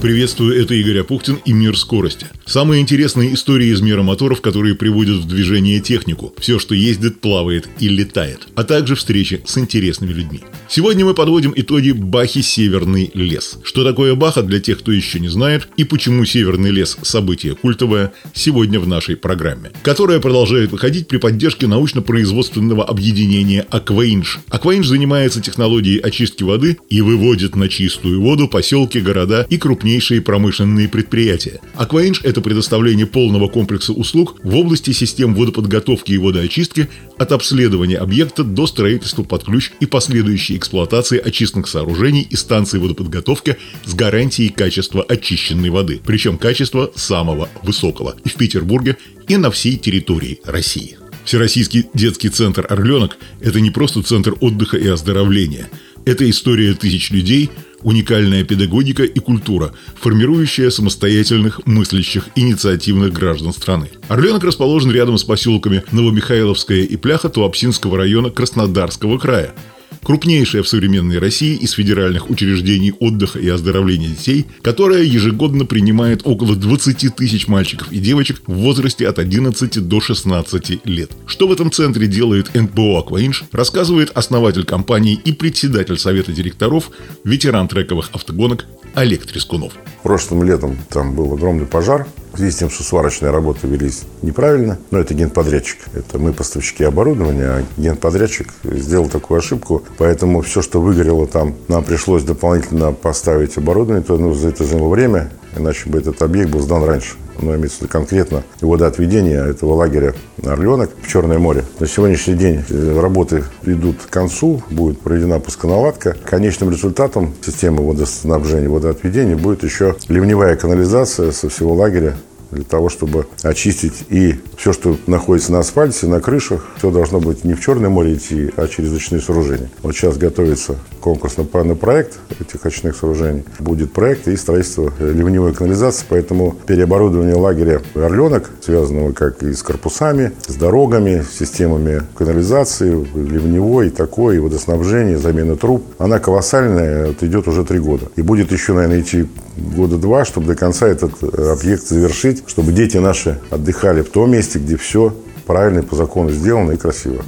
Приветствую, это Игорь Апухтин и «Мир скорости». Самые интересные истории из мира моторов, которые приводят в движение технику. Все, что ездит, плавает и летает. А также встречи с интересными людьми. Сегодня мы подводим итоги Бахи «Северный лес». Что такое Баха для тех, кто еще не знает, и почему «Северный лес» – событие культовое, сегодня в нашей программе, которая продолжает выходить при поддержке научно-производственного объединения «Акваинж». «Акваинж» занимается технологией очистки воды и выводит на чистую воду поселки, города и крупнее крупнейшие промышленные предприятия. Акваинж – это предоставление полного комплекса услуг в области систем водоподготовки и водоочистки от обследования объекта до строительства под ключ и последующей эксплуатации очистных сооружений и станций водоподготовки с гарантией качества очищенной воды, причем качества самого высокого и в Петербурге, и на всей территории России. Всероссийский детский центр «Орленок» – это не просто центр отдыха и оздоровления. Это история тысяч людей – уникальная педагогика и культура, формирующая самостоятельных, мыслящих, инициативных граждан страны. Орленок расположен рядом с поселками Новомихайловская и Пляха Туапсинского района Краснодарского края крупнейшая в современной России из федеральных учреждений отдыха и оздоровления детей, которая ежегодно принимает около 20 тысяч мальчиков и девочек в возрасте от 11 до 16 лет. Что в этом центре делает НПО «Акваинж», рассказывает основатель компании и председатель совета директоров, ветеран трековых автогонок Олег Трескунов. Прошлым летом там был огромный пожар. В связи с тем, что сварочные работы велись неправильно, но это генподрядчик. Это мы поставщики оборудования, а генподрядчик сделал такую ошибку. Поэтому все, что выгорело там, нам пришлось дополнительно поставить оборудование. То ну, за это заняло время, иначе бы этот объект был сдан раньше но имеется в виду конкретно водоотведения этого лагеря «Орленок» в Черное море. На сегодняшний день э, работы идут к концу, будет проведена пусконаладка. Конечным результатом системы водоснабжения, водоотведения будет еще ливневая канализация со всего лагеря для того, чтобы очистить и все, что находится на асфальте, на крышах, все должно быть не в Черное море идти, а через очные сооружения. Вот сейчас готовится конкурс на, на проект этих очных сооружений. Будет проект и строительство ливневой канализации, поэтому переоборудование лагеря «Орленок», связанного как и с корпусами, с дорогами, с системами канализации, ливневой, и такой, и водоснабжения, замена труб, она колоссальная, вот идет уже три года. И будет еще, наверное, идти года два, чтобы до конца этот э, объект завершить, чтобы дети наши отдыхали в том месте, где все правильно и по закону сделано и красиво.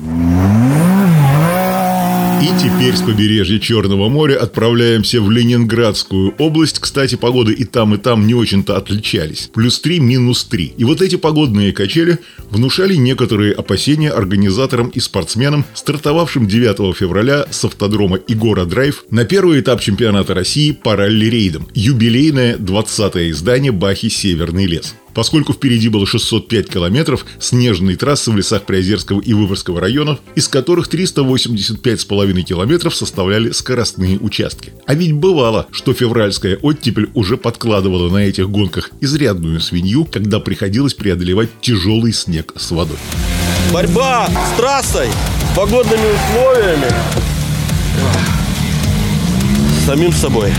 И теперь с побережья Черного моря отправляемся в Ленинградскую область. Кстати, погоды и там, и там не очень-то отличались. Плюс 3, минус 3. И вот эти погодные качели внушали некоторые опасения организаторам и спортсменам, стартовавшим 9 февраля с автодрома Игора Драйв на первый этап чемпионата России по ралли-рейдам. Юбилейное 20-е издание Бахи «Северный лес». Поскольку впереди было 605 километров снежной трассы в лесах Приозерского и Выборгского районов, из которых 385,5 километров составляли скоростные участки. А ведь бывало, что февральская оттепель уже подкладывала на этих гонках изрядную свинью, когда приходилось преодолевать тяжелый снег с водой. Борьба с трассой, погодными условиями, самим собой.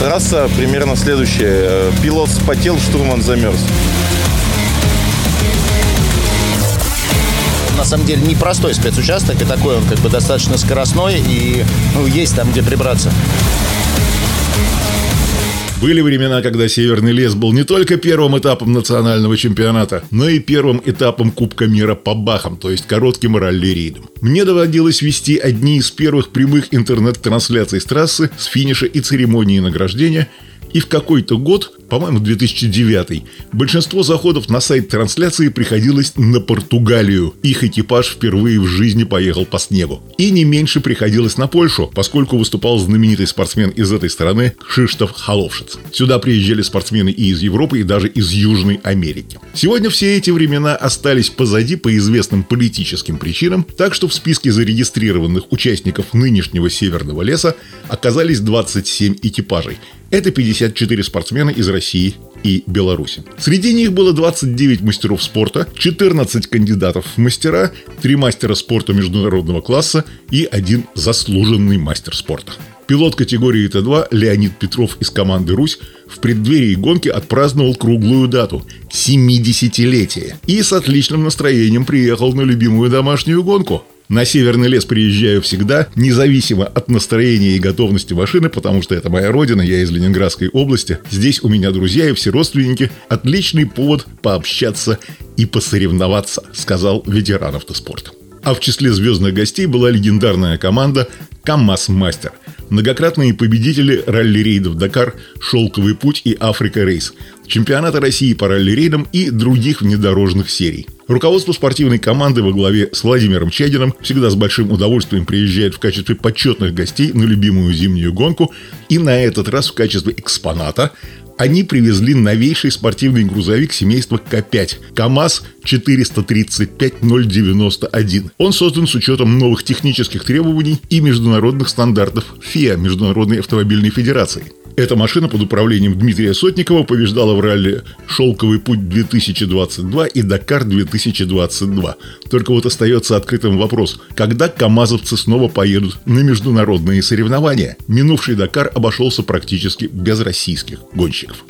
Трасса примерно следующая. Пилот спотел, штурман замерз. на самом деле непростой спецучасток, и такой он как бы достаточно скоростной, и ну, есть там где прибраться. Были времена, когда Северный лес был не только первым этапом национального чемпионата, но и первым этапом Кубка мира по бахам, то есть коротким ралли-рейдом. Мне доводилось вести одни из первых прямых интернет-трансляций с трассы, с финиша и церемонии награждения – и в какой-то год, по-моему, 2009, большинство заходов на сайт трансляции приходилось на Португалию. Их экипаж впервые в жизни поехал по снегу. И не меньше приходилось на Польшу, поскольку выступал знаменитый спортсмен из этой страны Кшиштоф Холовшиц. Сюда приезжали спортсмены и из Европы, и даже из Южной Америки. Сегодня все эти времена остались позади по известным политическим причинам, так что в списке зарегистрированных участников нынешнего Северного леса оказались 27 экипажей – это 54 спортсмена из России и Беларуси. Среди них было 29 мастеров спорта, 14 кандидатов в мастера, 3 мастера спорта международного класса и один заслуженный мастер спорта. Пилот категории Т2 Леонид Петров из команды «Русь» в преддверии гонки отпраздновал круглую дату – 70-летие. И с отличным настроением приехал на любимую домашнюю гонку. На Северный лес приезжаю всегда, независимо от настроения и готовности машины, потому что это моя родина, я из Ленинградской области. Здесь у меня друзья и все родственники. Отличный повод пообщаться и посоревноваться, сказал ветеран автоспорта. А в числе звездных гостей была легендарная команда «КамАЗ Мастер», многократные победители ралли-рейдов «Дакар», «Шелковый путь» и «Африка Рейс», чемпионата России по ралли-рейдам и других внедорожных серий. Руководство спортивной команды во главе с Владимиром Чадиным всегда с большим удовольствием приезжает в качестве почетных гостей на любимую зимнюю гонку и на этот раз в качестве экспоната они привезли новейший спортивный грузовик семейства К5 КАМАЗ 435091. Он создан с учетом новых технических требований и международных стандартов ФИА Международной автомобильной федерации. Эта машина под управлением Дмитрия Сотникова побеждала в ралли «Шелковый путь-2022» и «Дакар-2022». Только вот остается открытым вопрос, когда камазовцы снова поедут на международные соревнования? Минувший «Дакар» обошелся практически без российских гонщиков.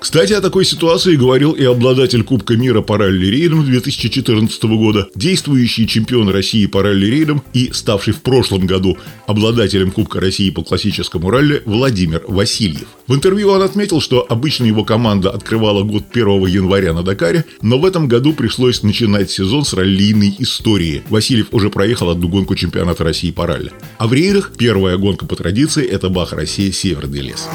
Кстати, о такой ситуации говорил и обладатель Кубка мира по ралли-рейдам 2014 года, действующий чемпион России по ралли-рейдам и ставший в прошлом году обладателем Кубка России по классическому ралли Владимир Васильев. В интервью он отметил, что обычно его команда открывала год 1 января на Дакаре, но в этом году пришлось начинать сезон с раллийной истории. Васильев уже проехал одну гонку чемпионата России по ралли. А в рейдах первая гонка по традиции – это Бах Россия Северный лес.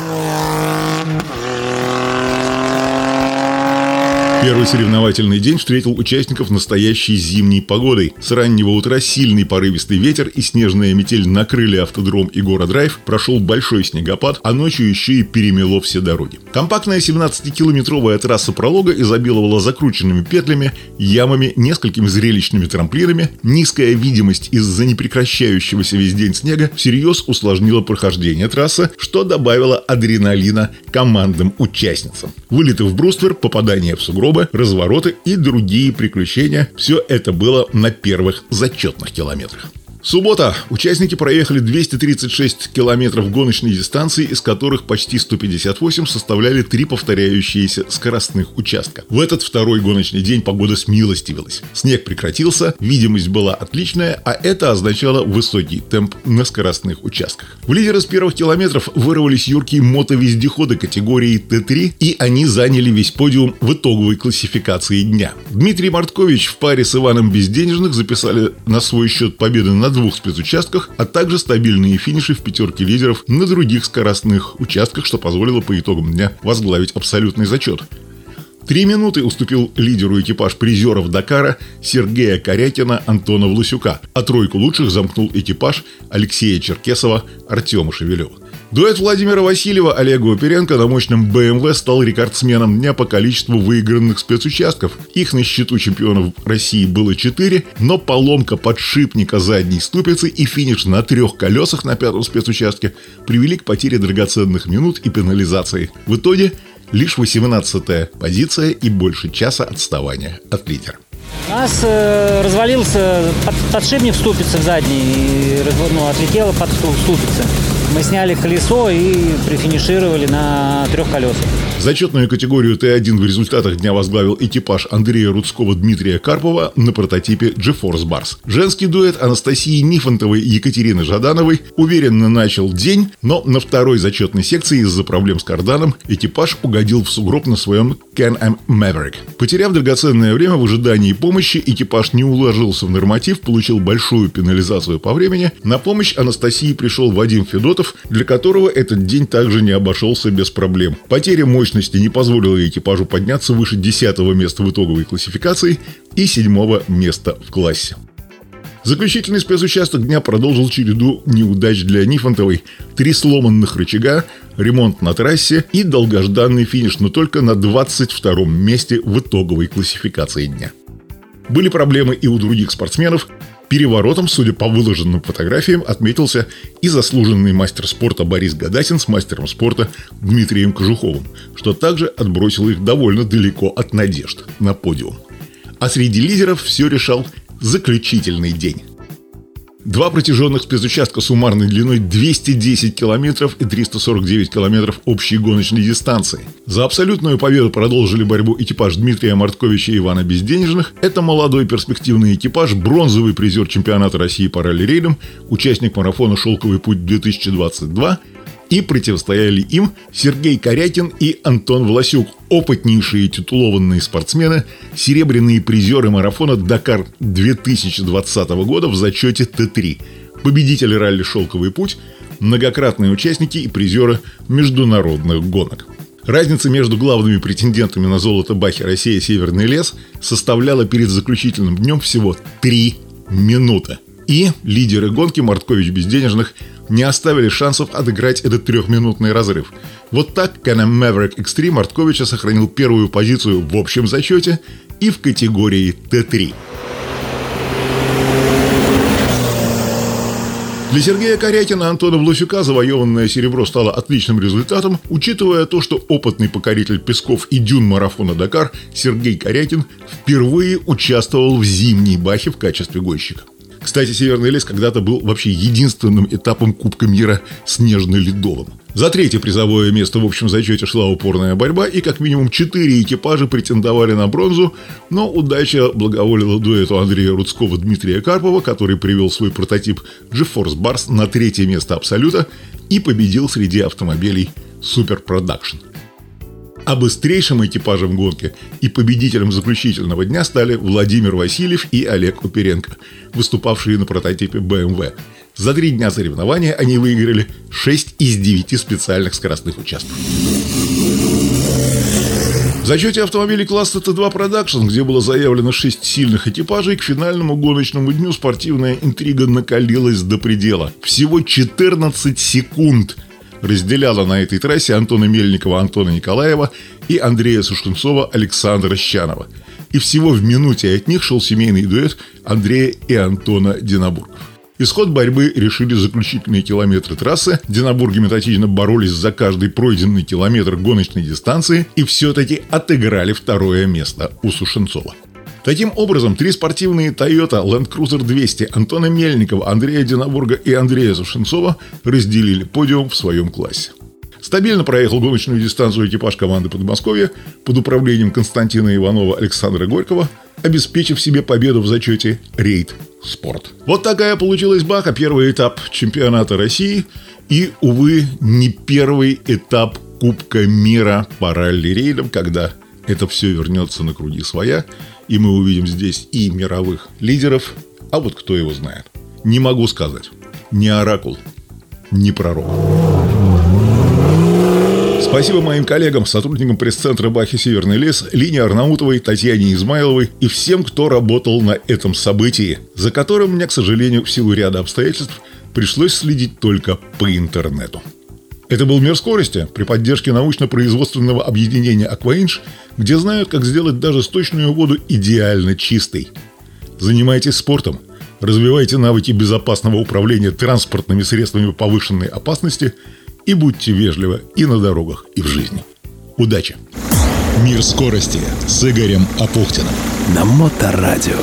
Первый соревновательный день встретил участников настоящей зимней погодой. С раннего утра сильный порывистый ветер и снежная метель накрыли автодром и город-драйв, прошел большой снегопад, а ночью еще и перемело все дороги. Компактная 17-километровая трасса пролога изобиловала закрученными петлями, ямами, несколькими зрелищными трамплинами. Низкая видимость из-за непрекращающегося весь день снега всерьез усложнила прохождение трассы, что добавило адреналина командным участницам. Вылеты в бруствер, попадание в сугроб, сугробы, развороты и другие приключения. Все это было на первых зачетных километрах. Суббота. Участники проехали 236 километров гоночной дистанции, из которых почти 158 составляли три повторяющиеся скоростных участка. В этот второй гоночный день погода смилостивилась. Снег прекратился, видимость была отличная, а это означало высокий темп на скоростных участках. В лидеры с первых километров вырвались юркие мотовездеходы категории Т3, и они заняли весь подиум в итоговой классификации дня. Дмитрий Марткович в паре с Иваном Безденежных записали на свой счет победы над двух спецучастках, а также стабильные финиши в пятерке лидеров на других скоростных участках, что позволило по итогам дня возглавить абсолютный зачет. Три минуты уступил лидеру экипаж призеров Дакара Сергея Корякина Антона Власюка, а тройку лучших замкнул экипаж Алексея Черкесова Артема Шевелева. Дуэт Владимира Васильева Олега Оперенко на мощном BMW стал рекордсменом дня по количеству выигранных спецучастков. Их на счету чемпионов России было 4, но поломка подшипника задней ступицы и финиш на трех колесах на пятом спецучастке привели к потере драгоценных минут и пенализации. В итоге лишь 18-я позиция и больше часа отставания от лидера. У нас э, развалился под, подшипник в ступице в задней, и ну, отлетело под ступицы. Мы сняли колесо и прифинишировали на трех колесах. Зачетную категорию Т1 в результатах дня возглавил экипаж Андрея Рудского Дмитрия Карпова на прототипе GeForce Bars. Женский дуэт Анастасии Нифонтовой и Екатерины Жадановой уверенно начал день, но на второй зачетной секции из-за проблем с карданом экипаж угодил в сугроб на своем Can-Am Maverick. Потеряв драгоценное время в ожидании помощи, экипаж не уложился в норматив, получил большую пенализацию по времени. На помощь Анастасии пришел Вадим Федотов, для которого этот день также не обошелся без проблем. Потеря мощности мощности не позволила экипажу подняться выше 10 места в итоговой классификации и 7 места в классе. Заключительный спецучасток дня продолжил череду неудач для Нифонтовой. Три сломанных рычага, ремонт на трассе и долгожданный финиш, но только на 22 месте в итоговой классификации дня. Были проблемы и у других спортсменов. Переворотом, судя по выложенным фотографиям, отметился и заслуженный мастер спорта Борис Гадасин с мастером спорта Дмитрием Кожуховым, что также отбросило их довольно далеко от надежд на подиум. А среди лидеров все решал заключительный день. Два протяженных спецучастка суммарной длиной 210 километров и 349 километров общей гоночной дистанции. За абсолютную победу продолжили борьбу экипаж Дмитрия Мартковича и Ивана Безденежных. Это молодой перспективный экипаж, бронзовый призер чемпионата России по ралли-рейдам, участник марафона «Шелковый путь-2022», и противостояли им Сергей Корякин и Антон Власюк, опытнейшие титулованные спортсмены, серебряные призеры марафона «Дакар» 2020 года в зачете Т3, победители ралли «Шелковый путь», многократные участники и призеры международных гонок. Разница между главными претендентами на золото Бахи Россия Северный лес составляла перед заключительным днем всего 3 минуты. И лидеры гонки Марткович Безденежных не оставили шансов отыграть этот трехминутный разрыв. Вот так Canon Maverick X3 Мартковича сохранил первую позицию в общем зачете и в категории Т3. Для Сергея Корякина Антона Власюка завоеванное серебро стало отличным результатом, учитывая то, что опытный покоритель песков и дюн марафона «Дакар» Сергей Корякин впервые участвовал в зимней бахе в качестве гонщика. Кстати, Северный лес когда-то был вообще единственным этапом Кубка мира снежно-ледовым. За третье призовое место в общем зачете шла упорная борьба, и как минимум четыре экипажа претендовали на бронзу, но удача благоволила дуэту Андрея Рудского Дмитрия Карпова, который привел свой прототип GeForce Bars на третье место Абсолюта и победил среди автомобилей Super Production. А быстрейшим экипажем гонки и победителем заключительного дня стали Владимир Васильев и Олег Уперенко, выступавшие на прототипе BMW. За три дня соревнования они выиграли 6 из 9 специальных скоростных участков. В зачете автомобилей класса Т2 Production, где было заявлено 6 сильных экипажей, к финальному гоночному дню спортивная интрига накалилась до предела. Всего 14 секунд разделяла на этой трассе Антона Мельникова, Антона Николаева и Андрея Сушкунцова, Александра Щанова. И всего в минуте от них шел семейный дуэт Андрея и Антона Динабургов. Исход борьбы решили заключительные километры трассы. Динабурги методично боролись за каждый пройденный километр гоночной дистанции и все-таки отыграли второе место у Сушенцова. Таким образом, три спортивные Toyota Land Cruiser 200 Антона Мельникова, Андрея Динабурга и Андрея Сушенцова разделили подиум в своем классе. Стабильно проехал гоночную дистанцию экипаж команды Подмосковья под управлением Константина Иванова Александра Горького, обеспечив себе победу в зачете «Рейд Спорт». Вот такая получилась Баха, первый этап чемпионата России и, увы, не первый этап Кубка мира по ралли-рейдам, когда это все вернется на круги своя, и мы увидим здесь и мировых лидеров, а вот кто его знает. Не могу сказать. Не оракул, не пророк. Спасибо моим коллегам, сотрудникам пресс-центра Бахи «Северный лес», Лине Арнаутовой, Татьяне Измайловой и всем, кто работал на этом событии, за которым мне, к сожалению, в силу ряда обстоятельств пришлось следить только по интернету. Это был «Мир скорости» при поддержке научно-производственного объединения «Акваинж», где знают, как сделать даже сточную воду идеально чистой. Занимайтесь спортом, развивайте навыки безопасного управления транспортными средствами повышенной опасности и будьте вежливы и на дорогах, и в жизни. Удачи! «Мир скорости» с Игорем Апухтиным. На Моторадио.